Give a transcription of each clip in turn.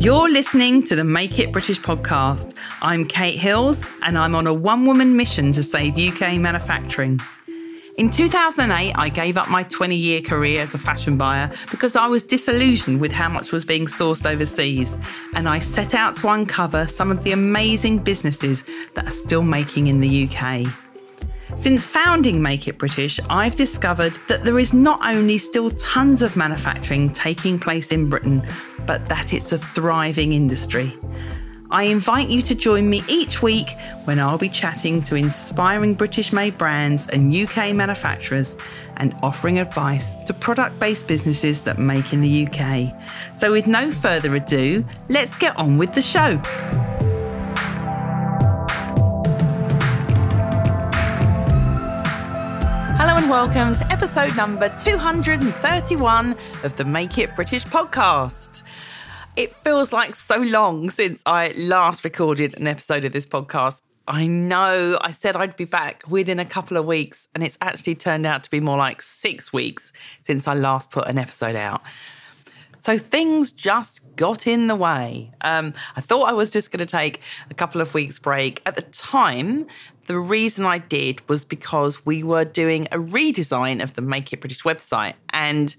You're listening to the Make It British podcast. I'm Kate Hills, and I'm on a one woman mission to save UK manufacturing. In 2008, I gave up my 20 year career as a fashion buyer because I was disillusioned with how much was being sourced overseas, and I set out to uncover some of the amazing businesses that are still making in the UK. Since founding Make It British, I've discovered that there is not only still tons of manufacturing taking place in Britain, but that it's a thriving industry. I invite you to join me each week when I'll be chatting to inspiring British made brands and UK manufacturers and offering advice to product based businesses that make in the UK. So, with no further ado, let's get on with the show. Welcome to episode number 231 of the Make It British podcast. It feels like so long since I last recorded an episode of this podcast. I know I said I'd be back within a couple of weeks, and it's actually turned out to be more like six weeks since I last put an episode out. So things just got in the way. Um, I thought I was just going to take a couple of weeks' break. At the time, the reason I did was because we were doing a redesign of the Make It British website. And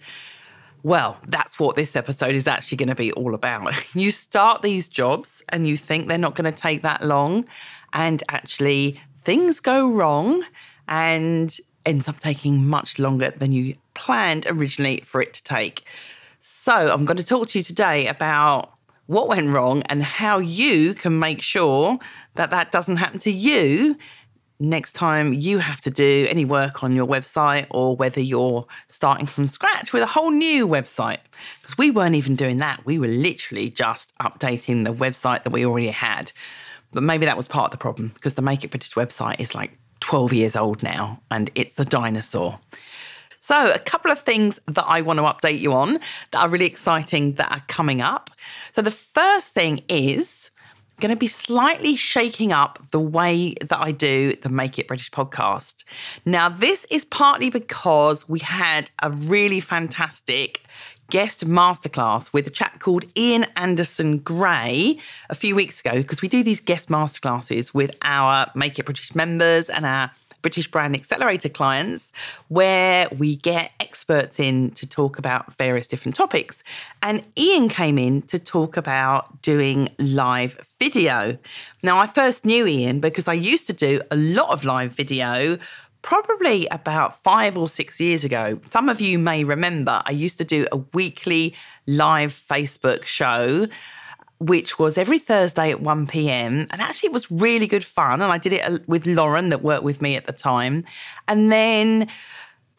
well, that's what this episode is actually going to be all about. You start these jobs and you think they're not going to take that long, and actually, things go wrong and ends up taking much longer than you planned originally for it to take. So, I'm going to talk to you today about what went wrong and how you can make sure that that doesn't happen to you next time you have to do any work on your website or whether you're starting from scratch with a whole new website. Because we weren't even doing that. We were literally just updating the website that we already had. But maybe that was part of the problem because the Make It British website is like 12 years old now and it's a dinosaur. So, a couple of things that I want to update you on that are really exciting that are coming up. So, the first thing is going to be slightly shaking up the way that I do the Make It British podcast. Now, this is partly because we had a really fantastic guest masterclass with a chap called Ian Anderson Gray a few weeks ago because we do these guest masterclasses with our Make It British members and our British Brand Accelerator clients, where we get experts in to talk about various different topics. And Ian came in to talk about doing live video. Now, I first knew Ian because I used to do a lot of live video probably about five or six years ago. Some of you may remember I used to do a weekly live Facebook show which was every Thursday at 1 p.m. And actually, it was really good fun. And I did it uh, with Lauren, that worked with me at the time. And then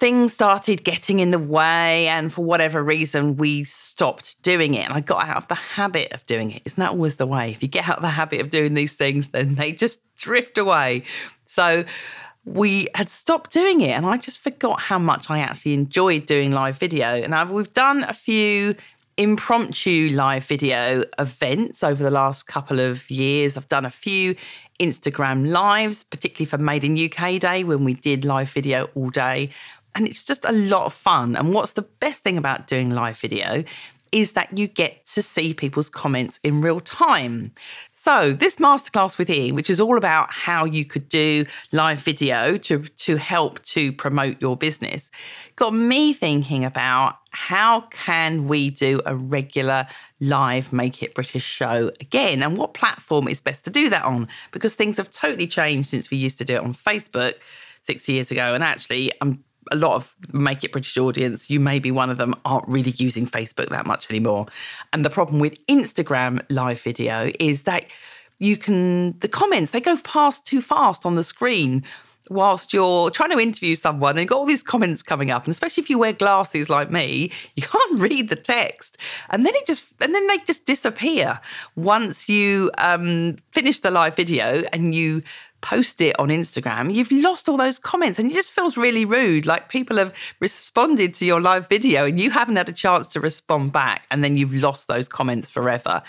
things started getting in the way. And for whatever reason, we stopped doing it. And I got out of the habit of doing it. Isn't that always the way? If you get out of the habit of doing these things, then they just drift away. So, we had stopped doing it and I just forgot how much I actually enjoyed doing live video. And I've, we've done a few impromptu live video events over the last couple of years. I've done a few Instagram lives, particularly for Made in UK Day when we did live video all day. And it's just a lot of fun. And what's the best thing about doing live video is that you get to see people's comments in real time. So, this masterclass with Ian, which is all about how you could do live video to, to help to promote your business, got me thinking about how can we do a regular live Make It British show again? And what platform is best to do that on? Because things have totally changed since we used to do it on Facebook 6 years ago. And actually I'm a lot of Make It British audience, you may be one of them, aren't really using Facebook that much anymore. And the problem with Instagram live video is that you can, the comments, they go past too fast on the screen whilst you're trying to interview someone and you've got all these comments coming up. And especially if you wear glasses like me, you can't read the text. And then it just, and then they just disappear once you um, finish the live video and you post it on Instagram, you've lost all those comments and it just feels really rude. Like people have responded to your live video and you haven't had a chance to respond back and then you've lost those comments forever.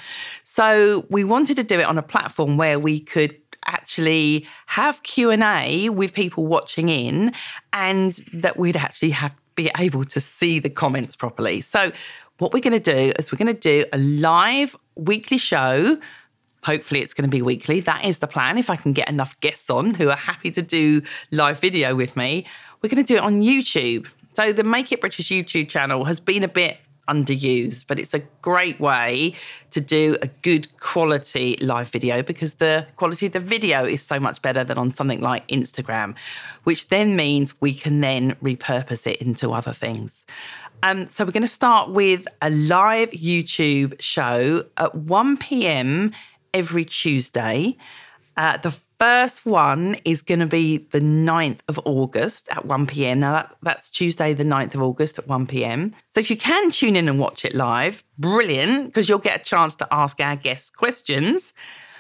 So we wanted to do it on a platform where we could actually have Q&A with people watching in and that we'd actually have be able to see the comments properly. So what we're going to do is we're going to do a live weekly show. Hopefully, it's going to be weekly. That is the plan. If I can get enough guests on who are happy to do live video with me, we're going to do it on YouTube. So, the Make It British YouTube channel has been a bit underused, but it's a great way to do a good quality live video because the quality of the video is so much better than on something like Instagram, which then means we can then repurpose it into other things. Um, so we're going to start with a live YouTube show at 1 p.m. every Tuesday. Uh, the first one is going to be the 9th of August at 1 p.m. Now, that, that's Tuesday, the 9th of August at 1 p.m. So, if you can tune in and watch it live, brilliant, because you'll get a chance to ask our guests questions.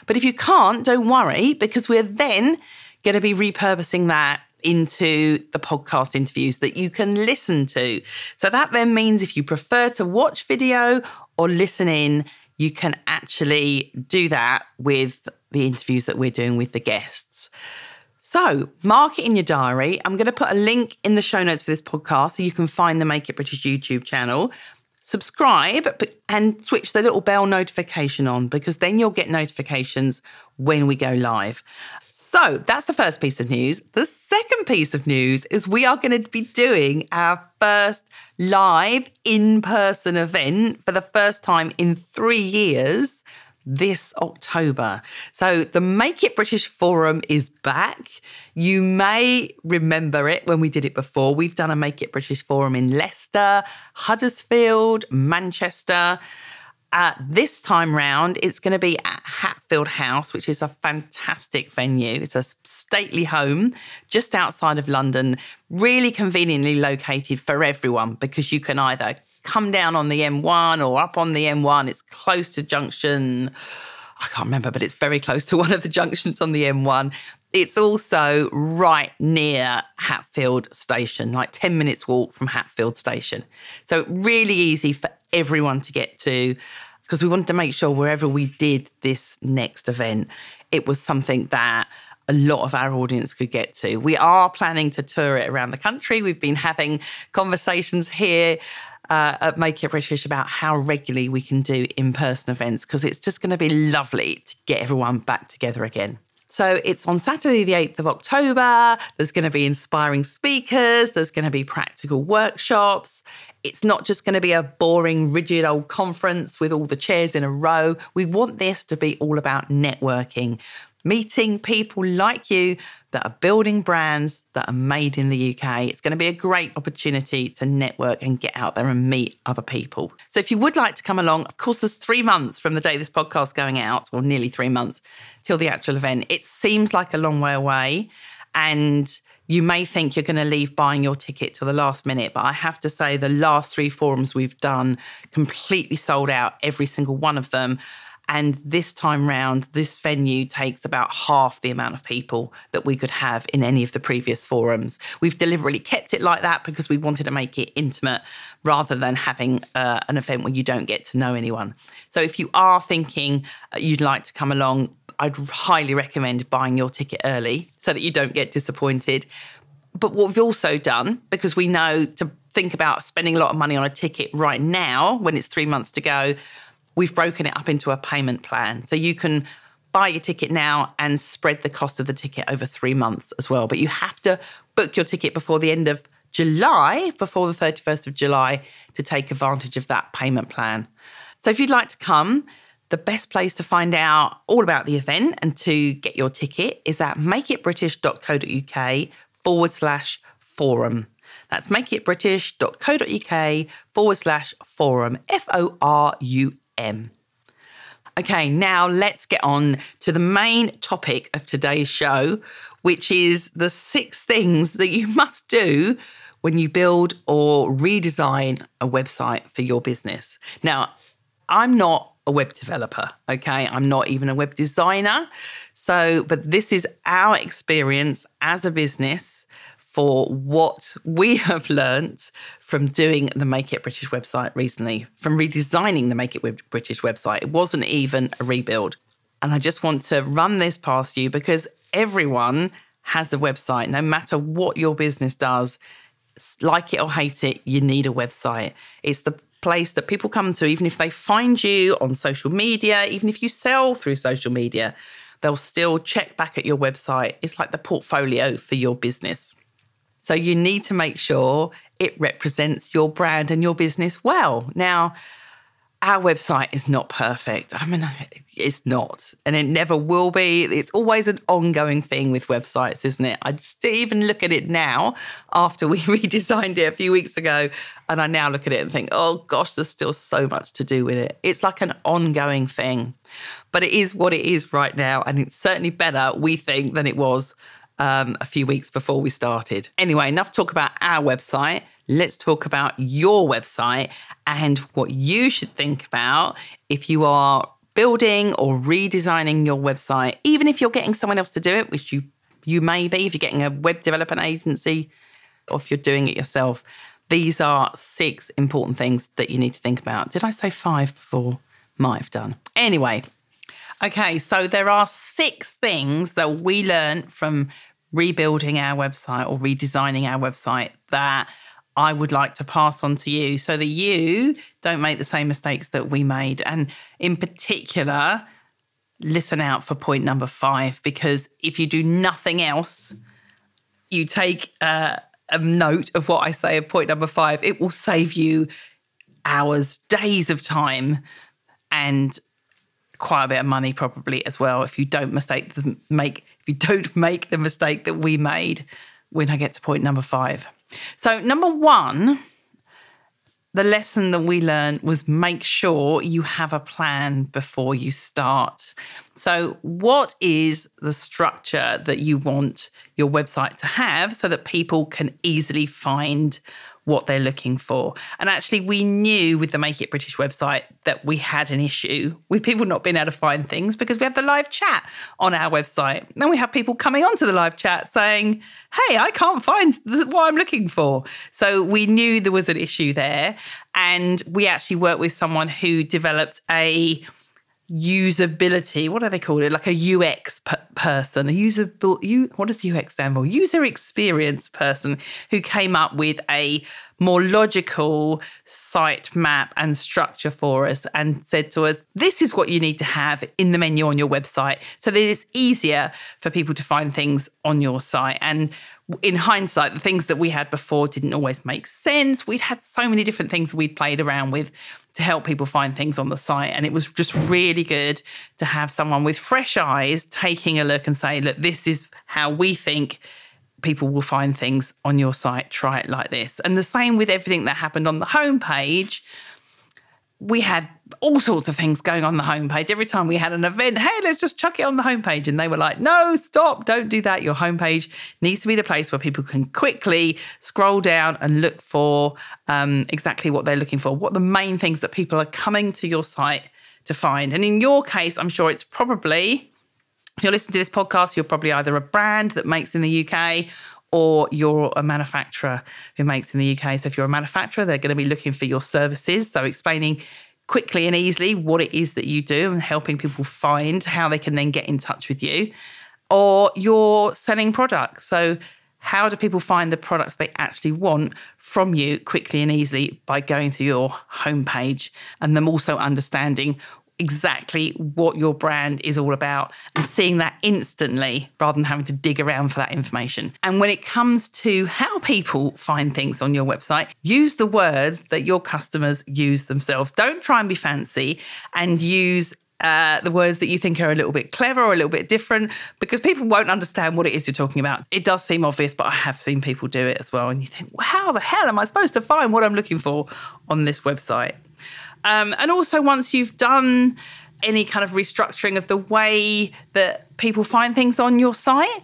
But if you can't, don't worry, because we're then going to be repurposing that into the podcast interviews that you can listen to. So, that then means if you prefer to watch video or listen in, you can actually do that with the interviews that we're doing with the guests. So, mark it in your diary. I'm going to put a link in the show notes for this podcast so you can find the Make It British YouTube channel. Subscribe and switch the little bell notification on because then you'll get notifications when we go live. So that's the first piece of news. The second piece of news is we are going to be doing our first live in person event for the first time in three years this October. So the Make It British Forum is back. You may remember it when we did it before. We've done a Make It British Forum in Leicester, Huddersfield, Manchester. Uh, this time round, it's going to be at Hatfield House, which is a fantastic venue. It's a stately home just outside of London, really conveniently located for everyone because you can either come down on the M1 or up on the M1. It's close to junction. I can't remember, but it's very close to one of the junctions on the M1. It's also right near Hatfield Station, like 10 minutes walk from Hatfield Station. So, really easy for everyone to get to because we wanted to make sure wherever we did this next event, it was something that a lot of our audience could get to. We are planning to tour it around the country. We've been having conversations here uh, at Make It British about how regularly we can do in person events because it's just going to be lovely to get everyone back together again. So it's on Saturday, the 8th of October. There's going to be inspiring speakers, there's going to be practical workshops. It's not just going to be a boring, rigid old conference with all the chairs in a row. We want this to be all about networking, meeting people like you that are building brands that are made in the UK. It's going to be a great opportunity to network and get out there and meet other people. So if you would like to come along, of course, there's three months from the day this podcast is going out, or nearly three months till the actual event. It seems like a long way away. And you may think you're going to leave buying your ticket to the last minute, but I have to say the last three forums we've done completely sold out, every single one of them. And this time round, this venue takes about half the amount of people that we could have in any of the previous forums. We've deliberately kept it like that because we wanted to make it intimate rather than having uh, an event where you don't get to know anyone. So if you are thinking uh, you'd like to come along, I'd highly recommend buying your ticket early so that you don't get disappointed. But what we've also done, because we know to think about spending a lot of money on a ticket right now when it's three months to go, we've broken it up into a payment plan. So you can buy your ticket now and spread the cost of the ticket over three months as well. But you have to book your ticket before the end of July, before the 31st of July, to take advantage of that payment plan. So if you'd like to come, the best place to find out all about the event and to get your ticket is at makeitbritish.co.uk forward slash forum. That's makeitbritish.co.uk forward slash forum, F O R U M. Okay, now let's get on to the main topic of today's show, which is the six things that you must do when you build or redesign a website for your business. Now, I'm not a web developer, okay? I'm not even a web designer. So, but this is our experience as a business for what we have learnt from doing the Make It British website recently, from redesigning the Make It British website. It wasn't even a rebuild. And I just want to run this past you because everyone has a website, no matter what your business does, like it or hate it, you need a website. It's the place that people come to, even if they find you on social media, even if you sell through social media, they'll still check back at your website. It's like the portfolio for your business. So you need to make sure it represents your brand and your business well. Now, our website is not perfect. I mean, it's not, and it never will be. It's always an ongoing thing with websites, isn't it? I just even look at it now after we redesigned it a few weeks ago, and I now look at it and think, oh gosh, there's still so much to do with it. It's like an ongoing thing, but it is what it is right now, and it's certainly better, we think, than it was um, a few weeks before we started. Anyway, enough talk about our website. Let's talk about your website and what you should think about if you are building or redesigning your website, even if you're getting someone else to do it, which you you may be if you're getting a web development agency or if you're doing it yourself. These are six important things that you need to think about. Did I say five before? Might have done. Anyway, okay, so there are six things that we learned from rebuilding our website or redesigning our website that I would like to pass on to you so that you don't make the same mistakes that we made. And in particular, listen out for point number five, because if you do nothing else, you take uh, a note of what I say at point number five, it will save you hours, days of time, and quite a bit of money probably as well if you don't mistake the make if you don't make the mistake that we made when I get to point number five. So, number one, the lesson that we learned was make sure you have a plan before you start. So, what is the structure that you want your website to have so that people can easily find what they're looking for. And actually, we knew with the Make It British website that we had an issue with people not being able to find things because we have the live chat on our website. Then we have people coming onto the live chat saying, Hey, I can't find what I'm looking for. So we knew there was an issue there. And we actually worked with someone who developed a usability what do they call it? Like a ux person a usable you what does ux stand for? User experience person who came up with a more logical site map and structure for us and said to us this is what you need to have in the menu on your website. So that it's easier for people to find things on your site. And in hindsight, the things that we had before didn't always make sense. We'd had so many different things we'd played around with to help people find things on the site. And it was just really good to have someone with fresh eyes taking a look and say, look, this is how we think people will find things on your site. Try it like this. And the same with everything that happened on the homepage we had all sorts of things going on the homepage. Every time we had an event, hey, let's just chuck it on the homepage. And they were like, no, stop, don't do that. Your homepage needs to be the place where people can quickly scroll down and look for um, exactly what they're looking for, what the main things that people are coming to your site to find. And in your case, I'm sure it's probably, you're listening to this podcast, you're probably either a brand that makes in the UK or you're a manufacturer who makes in the UK. So if you're a manufacturer, they're going to be looking for your services. So explaining quickly and easily what it is that you do and helping people find how they can then get in touch with you. Or you're selling products. So how do people find the products they actually want from you quickly and easily by going to your homepage and them also understanding exactly what your brand is all about and seeing that instantly rather than having to dig around for that information. And when it comes to how people find things on your website, use the words that your customers use themselves. Don't try and be fancy and use uh, the words that you think are a little bit clever or a little bit different because people won't understand what it is you're talking about. It does seem obvious, but I have seen people do it as well. And you think, well, how the hell am I supposed to find what I'm looking for on this website? Um, and also, once you've done any kind of restructuring of the way that people find things on your site,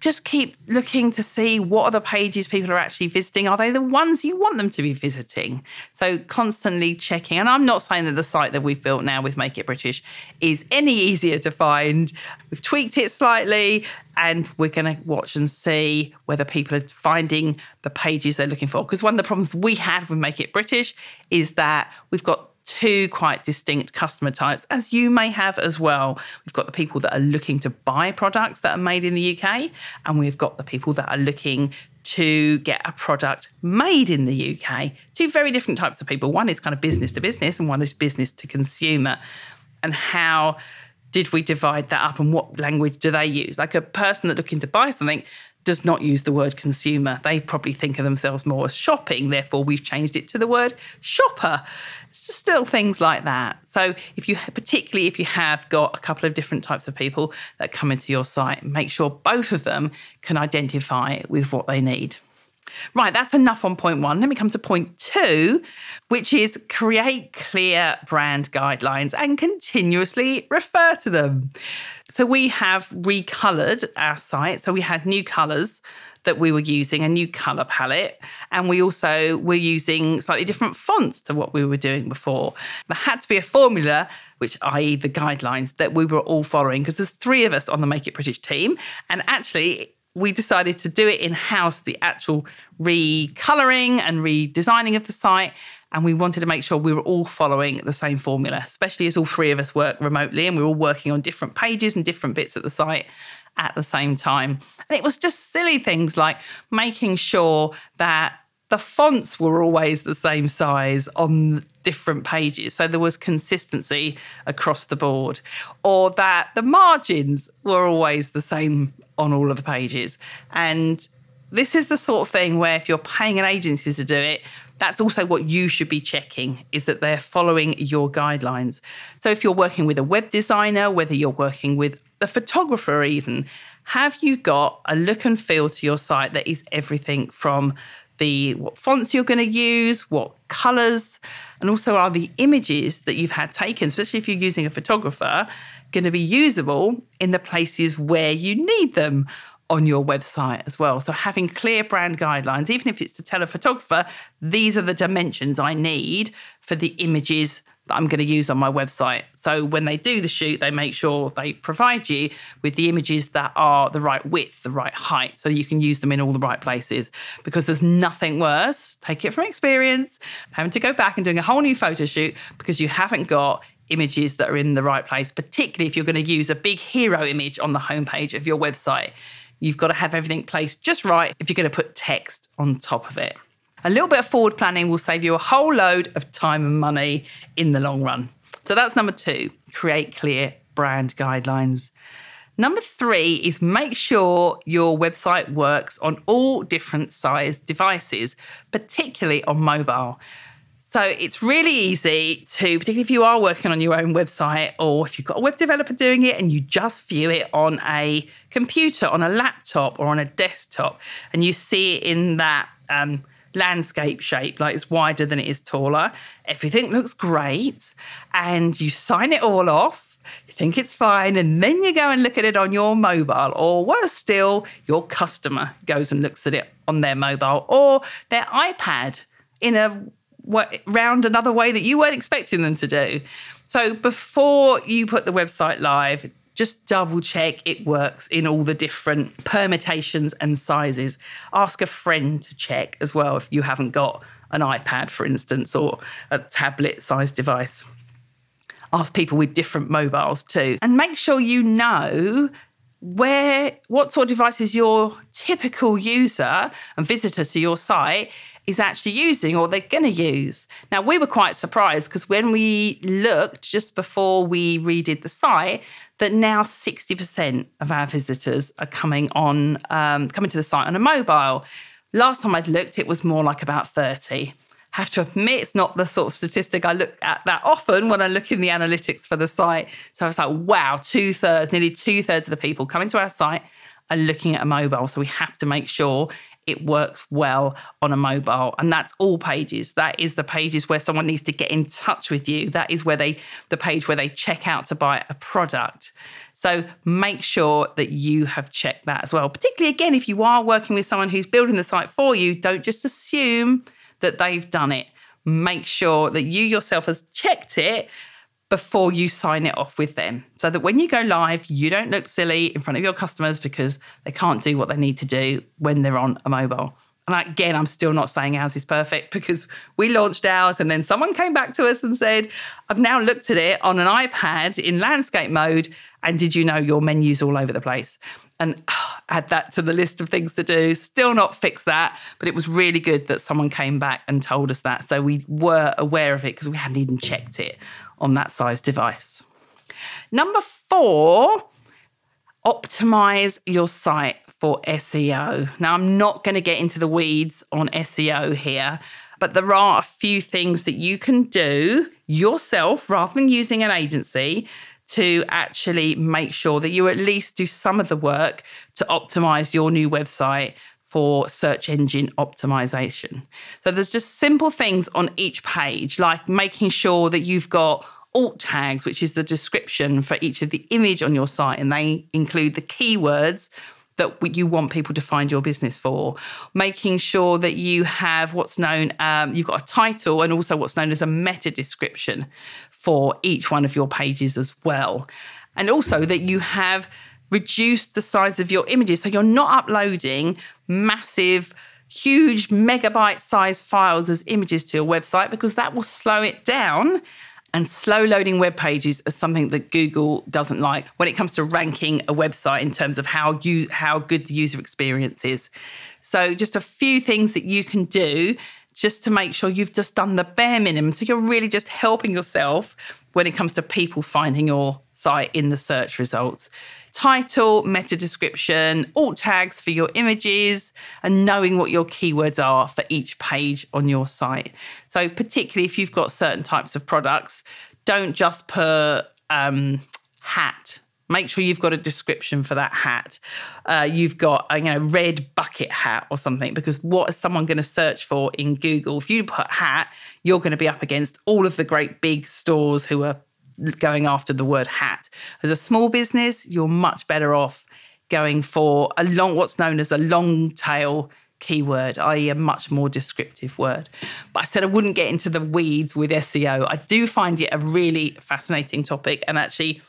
just keep looking to see what are the pages people are actually visiting. Are they the ones you want them to be visiting? So constantly checking. And I'm not saying that the site that we've built now with Make It British is any easier to find. We've tweaked it slightly and we're going to watch and see whether people are finding the pages they're looking for. Because one of the problems we had with Make It British is that we've got two quite distinct customer types, as you may have as well. We've got the people that are looking to buy products that are made in the UK, and we've got the people that are looking to get a product made in the UK. Two very different types of people. One is kind of business to business, and one is business to consumer. And how did we divide that up and what language do they use? Like a person that looking to buy something does not use the word consumer. They probably think of themselves more as shopping. Therefore, we've changed it to the word shopper. It's just still things like that. So, if you, particularly if you have got a couple of different types of people that come into your site, make sure both of them can identify with what they need. Right, that's enough on point one. Let me come to point two, which is create clear brand guidelines and continuously refer to them. So we have recolored our site. So we had new colors that we were using, a new color palette, and we also were using slightly different fonts to what we were doing before. There had to be a formula which i.e. the guidelines that we were all following because there's three of us on the Make It British team and actually we decided to do it in house, the actual recoloring and redesigning of the site. And we wanted to make sure we were all following the same formula, especially as all three of us work remotely and we we're all working on different pages and different bits of the site at the same time. And it was just silly things like making sure that the fonts were always the same size on different pages. So there was consistency across the board, or that the margins were always the same on all of the pages. And this is the sort of thing where if you're paying an agency to do it, that's also what you should be checking is that they're following your guidelines. So if you're working with a web designer, whether you're working with a photographer even, have you got a look and feel to your site that is everything from the what fonts you're going to use, what colors, and also are the images that you've had taken, especially if you're using a photographer, going to be usable in the places where you need them on your website as well. So having clear brand guidelines, even if it's to tell a photographer, these are the dimensions I need for the images that I'm going to use on my website. So when they do the shoot, they make sure they provide you with the images that are the right width, the right height, so you can use them in all the right places. Because there's nothing worse, take it from experience, having to go back and doing a whole new photo shoot because you haven't got images that are in the right place, particularly if you're going to use a big hero image on the homepage of your website. You've got to have everything placed just right if you're going to put text on top of it. A little bit of forward planning will save you a whole load of time and money in the long run. So that's number two create clear brand guidelines. Number three is make sure your website works on all different size devices, particularly on mobile. So it's really easy to, particularly if you are working on your own website or if you've got a web developer doing it and you just view it on a computer, on a laptop, or on a desktop, and you see it in that um, landscape shape, like it's wider than it is taller. Everything looks great, and you sign it all off. You think it's fine, and then you go and look at it on your mobile, or worse still, your customer goes and looks at it on their mobile or their iPad in a round another way that you weren't expecting them to do. So before you put the website live, just double check it works in all the different permutations and sizes. Ask a friend to check as well if you haven't got an iPad, for instance, or a tablet sized device. Ask people with different mobiles too. And make sure you know where what sort of devices your typical user and visitor to your site is actually using or they're going to use. Now, we were quite surprised because when we looked just before we redid the site, that now 60% of our visitors are coming on, um, coming to the site on a mobile. Last time I'd looked, it was more like about 30. Have to admit, it's not the sort of statistic I look at that often when I look in the analytics for the site. So I was like, wow, two thirds, nearly two thirds of the people coming to our site are looking at a mobile. So we have to make sure it works well on a mobile. And that's all pages. That is the pages where someone needs to get in touch with you. That is where they, the page where they check out to buy a product. So make sure that you have checked that as well. Particularly, again, if you are working with someone who's building the site for you, don't just assume that they've done it. Make sure that you yourself has checked it before you sign it off with them so that when you go live, you don't look silly in front of your customers because they can't do what they need to do when they're on a mobile. And again, I'm still not saying ours is perfect because we launched ours and then someone came back to us and said, I've now looked at it on an iPad in landscape mode. And did you know your menu's all over the place? And oh, add that to the list of things to do. Still not fix that, but it was really good that someone came back and told us that. So we were aware of it because we hadn't even checked it on that size device. Number four, optimize your site for SEO. Now, I'm not going to get into the weeds on SEO here, but there are a few things that you can do yourself rather than using an agency to actually make sure that you at least do some of the work to optimize your new website for search engine optimization. So there's just simple things on each page, like making sure that you've got alt tags, which is the description for each of the image on your site, and they include the keywords that you want people to find your business for, making sure that you have what's known, um, you've got a title and also what's known as a meta description for each one of your pages as well. And also that you have reduced the size of your images. So you're not uploading massive, huge megabyte size files as images to your website because that will slow it down and slow loading web pages is something that Google doesn't like when it comes to ranking a website in terms of how you how good the user experience is. So just a few things that you can do just to make sure you've just done the bare minimum. So you're really just helping yourself when it comes to people finding your site in the search results. Title, meta description, alt tags for your images, and knowing what your keywords are for each page on your site. So, particularly if you've got certain types of products, don't just put um, hat make sure you've got a description for that hat. Uh, you've got a you know red bucket hat or something because what is someone going to search for in Google? If you put hat, you're going to be up against all of the great big stores who are going after the word hat. As a small business, you're much better off going for a long what's known as a long tail keyword, i.e., a much more descriptive word. But I said I wouldn't get into the weeds with SEO. I do find it a really fascinating topic. And actually,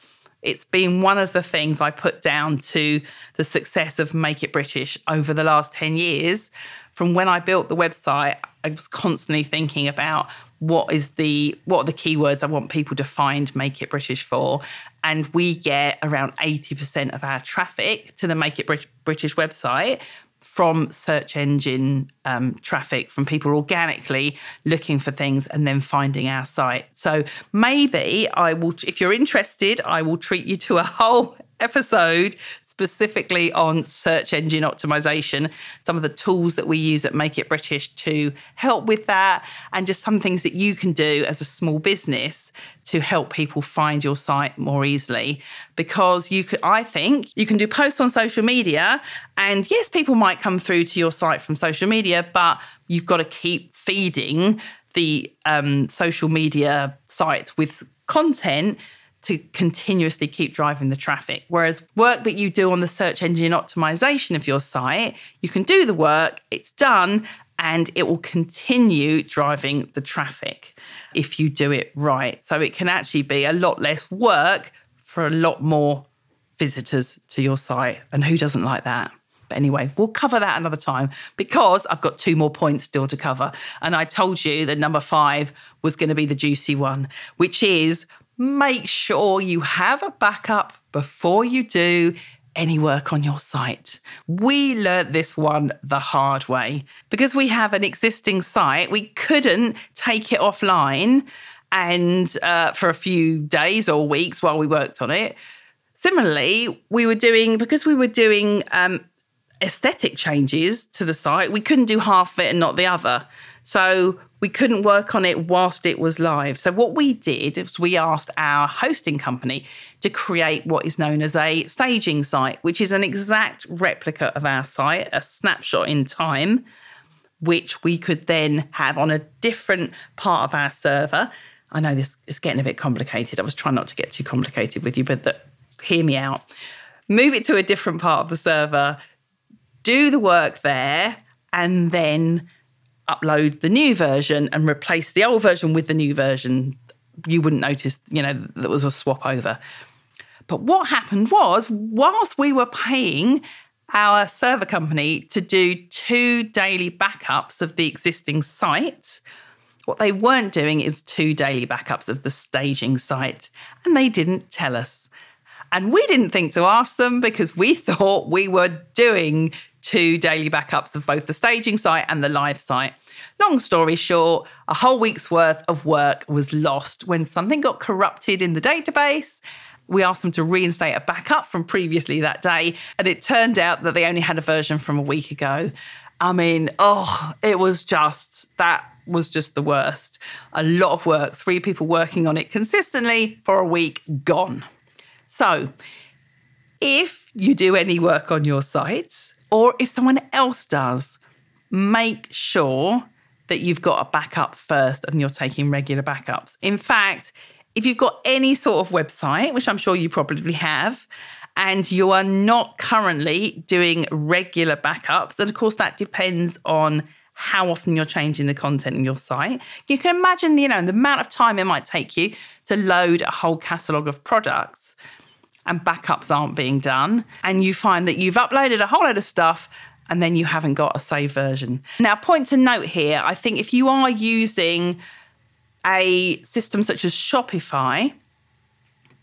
it's been one of the things I put down to the success of Make It British over the last 10 years. From when I built the website, I was constantly thinking about what is the what are the keywords I want people to find Make It British for. And we get around 80% of our traffic to the Make It British website from search engine um, traffic, from people organically looking for things and then finding our site. So maybe I will, if you're interested, I will treat you to a whole episode specifically on search engine optimization, some of the tools that we use at Make It British to help with that, and just some things that you can do as a small business to help people find your site more easily. Because you could, I think, you can do posts on social media, and yes, people might come through to your site from social media, but you've got to keep feeding the um, social media sites with content to continuously keep driving the traffic. Whereas work that you do on the search engine optimization of your site, you can do the work, it's done, and it will continue driving the traffic if you do it right. So it can actually be a lot less work for a lot more visitors to your site. And who doesn't like that? But anyway, we'll cover that another time because I've got two more points still to cover. And I told you that number five was going to be the juicy one, which is make sure you have a backup before you do any work on your site. We learnt this one the hard way. Because we have an existing site, we couldn't take it offline and uh, for a few days or weeks while we worked on it. Similarly, we were doing, because we were doing um, aesthetic changes to the site, we couldn't do half of it and not the other. So we couldn't work on it whilst it was live. So what we did was we asked our hosting company to create what is known as a staging site, which is an exact replica of our site, a snapshot in time, which we could then have on a different part of our server. I know this is getting a bit complicated. I was trying not to get too complicated with you, but the, hear me out. Move it to a different part of the server, do the work there, and then upload the new version and replace the old version with the new version, you wouldn't notice, you know, there was a swap over. But what happened was, whilst we were paying our server company to do two daily backups of the existing site. What they weren't doing is two daily backups of the staging site, and they didn't tell us. And we didn't think to ask them because we thought we were doing two daily backups of both the staging site and the live site. Long story short, a whole week's worth of work was lost when something got corrupted in the database. We asked them to reinstate a backup from previously that day, and it turned out that they only had a version from a week ago. I mean, oh, it was just that was just the worst. A lot of work, three people working on it consistently for a week, gone. So, if you do any work on your site, or if someone else does, make sure that you've got a backup first and you're taking regular backups. In fact, if you've got any sort of website, which I'm sure you probably have, and you are not currently doing regular backups, and of course that depends on how often you're changing the content in your site. You can imagine, you know, the amount of time it might take you to load a whole catalogue of products and backups aren't being done. And you find that you've uploaded a whole load of stuff and then you haven't got a saved version. Now, point to note here I think if you are using a system such as Shopify,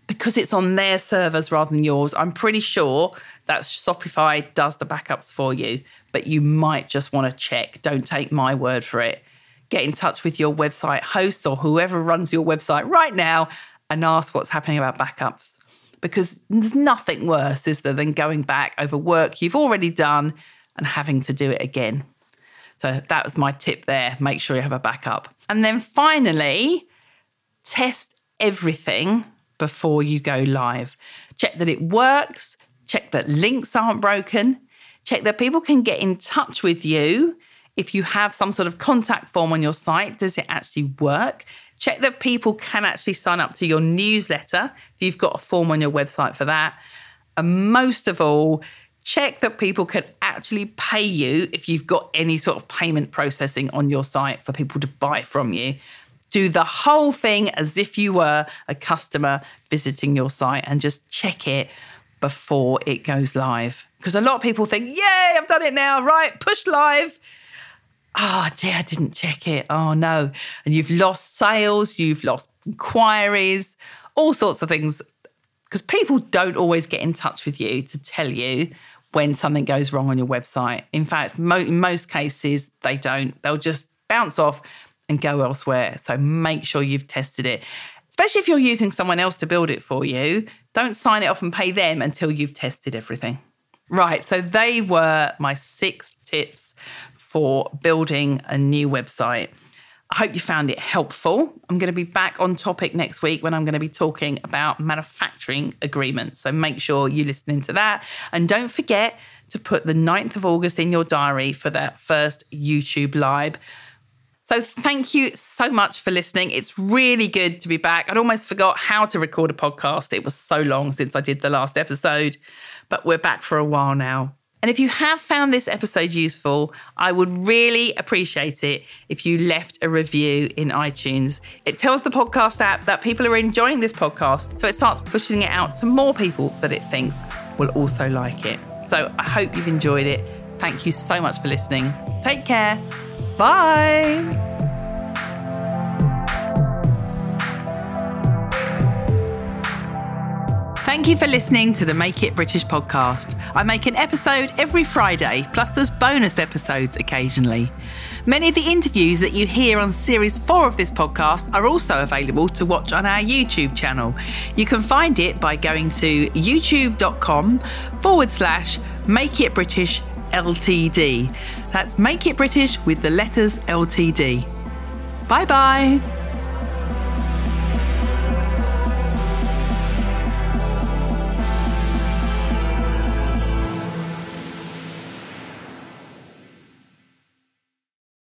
because it's on their servers rather than yours, I'm pretty sure that Shopify does the backups for you, but you might just want to check. Don't take my word for it. Get in touch with your website host or whoever runs your website right now and ask what's happening about backups. Because there's nothing worse, is there, than going back over work you've already done and having to do it again. So that was my tip there. Make sure you have a backup. And then finally, test everything before you go live. Check that it works, check that links aren't broken, check that people can get in touch with you. If you have some sort of contact form on your site, does it actually work? Check that people can actually sign up to your newsletter if you've got a form on your website for that. And most of all, check that people can actually pay you if you've got any sort of payment processing on your site for people to buy from you. Do the whole thing as if you were a customer visiting your site and just check it before it goes live. Because a lot of people think, Yay, I've done it now, right? Push live. Oh dear, I didn't check it. Oh no. And you've lost sales, you've lost inquiries, all sorts of things. Because people don't always get in touch with you to tell you when something goes wrong on your website. In fact, mo- in most cases, they don't. They'll just bounce off and go elsewhere. So make sure you've tested it. Especially if you're using someone else to build it for you, don't sign it off and pay them until you've tested everything. Right, so they were my six tips for building a new website. I hope you found it helpful. I'm going to be back on topic next week when I'm going to be talking about manufacturing agreements. So make sure you listen into that. And don't forget to put the 9th of August in your diary for that first YouTube live. So thank you so much for listening. It's really good to be back. I'd almost forgot how to record a podcast. It was so long since I did the last episode, but we're back for a while now. And if you have found this episode useful, I would really appreciate it if you left a review in iTunes. It tells the podcast app that people are enjoying this podcast, so it starts pushing it out to more people that it thinks will also like it. So I hope you've enjoyed it. Thank you so much for listening. Take care. Bye. Thank you for listening to the Make It British podcast. I make an episode every Friday, plus there's bonus episodes occasionally. Many of the interviews that you hear on series four of this podcast are also available to watch on our YouTube channel. You can find it by going to youtube.com forward slash Make It British LTD. That's Make It British with the letters LTD. Bye bye.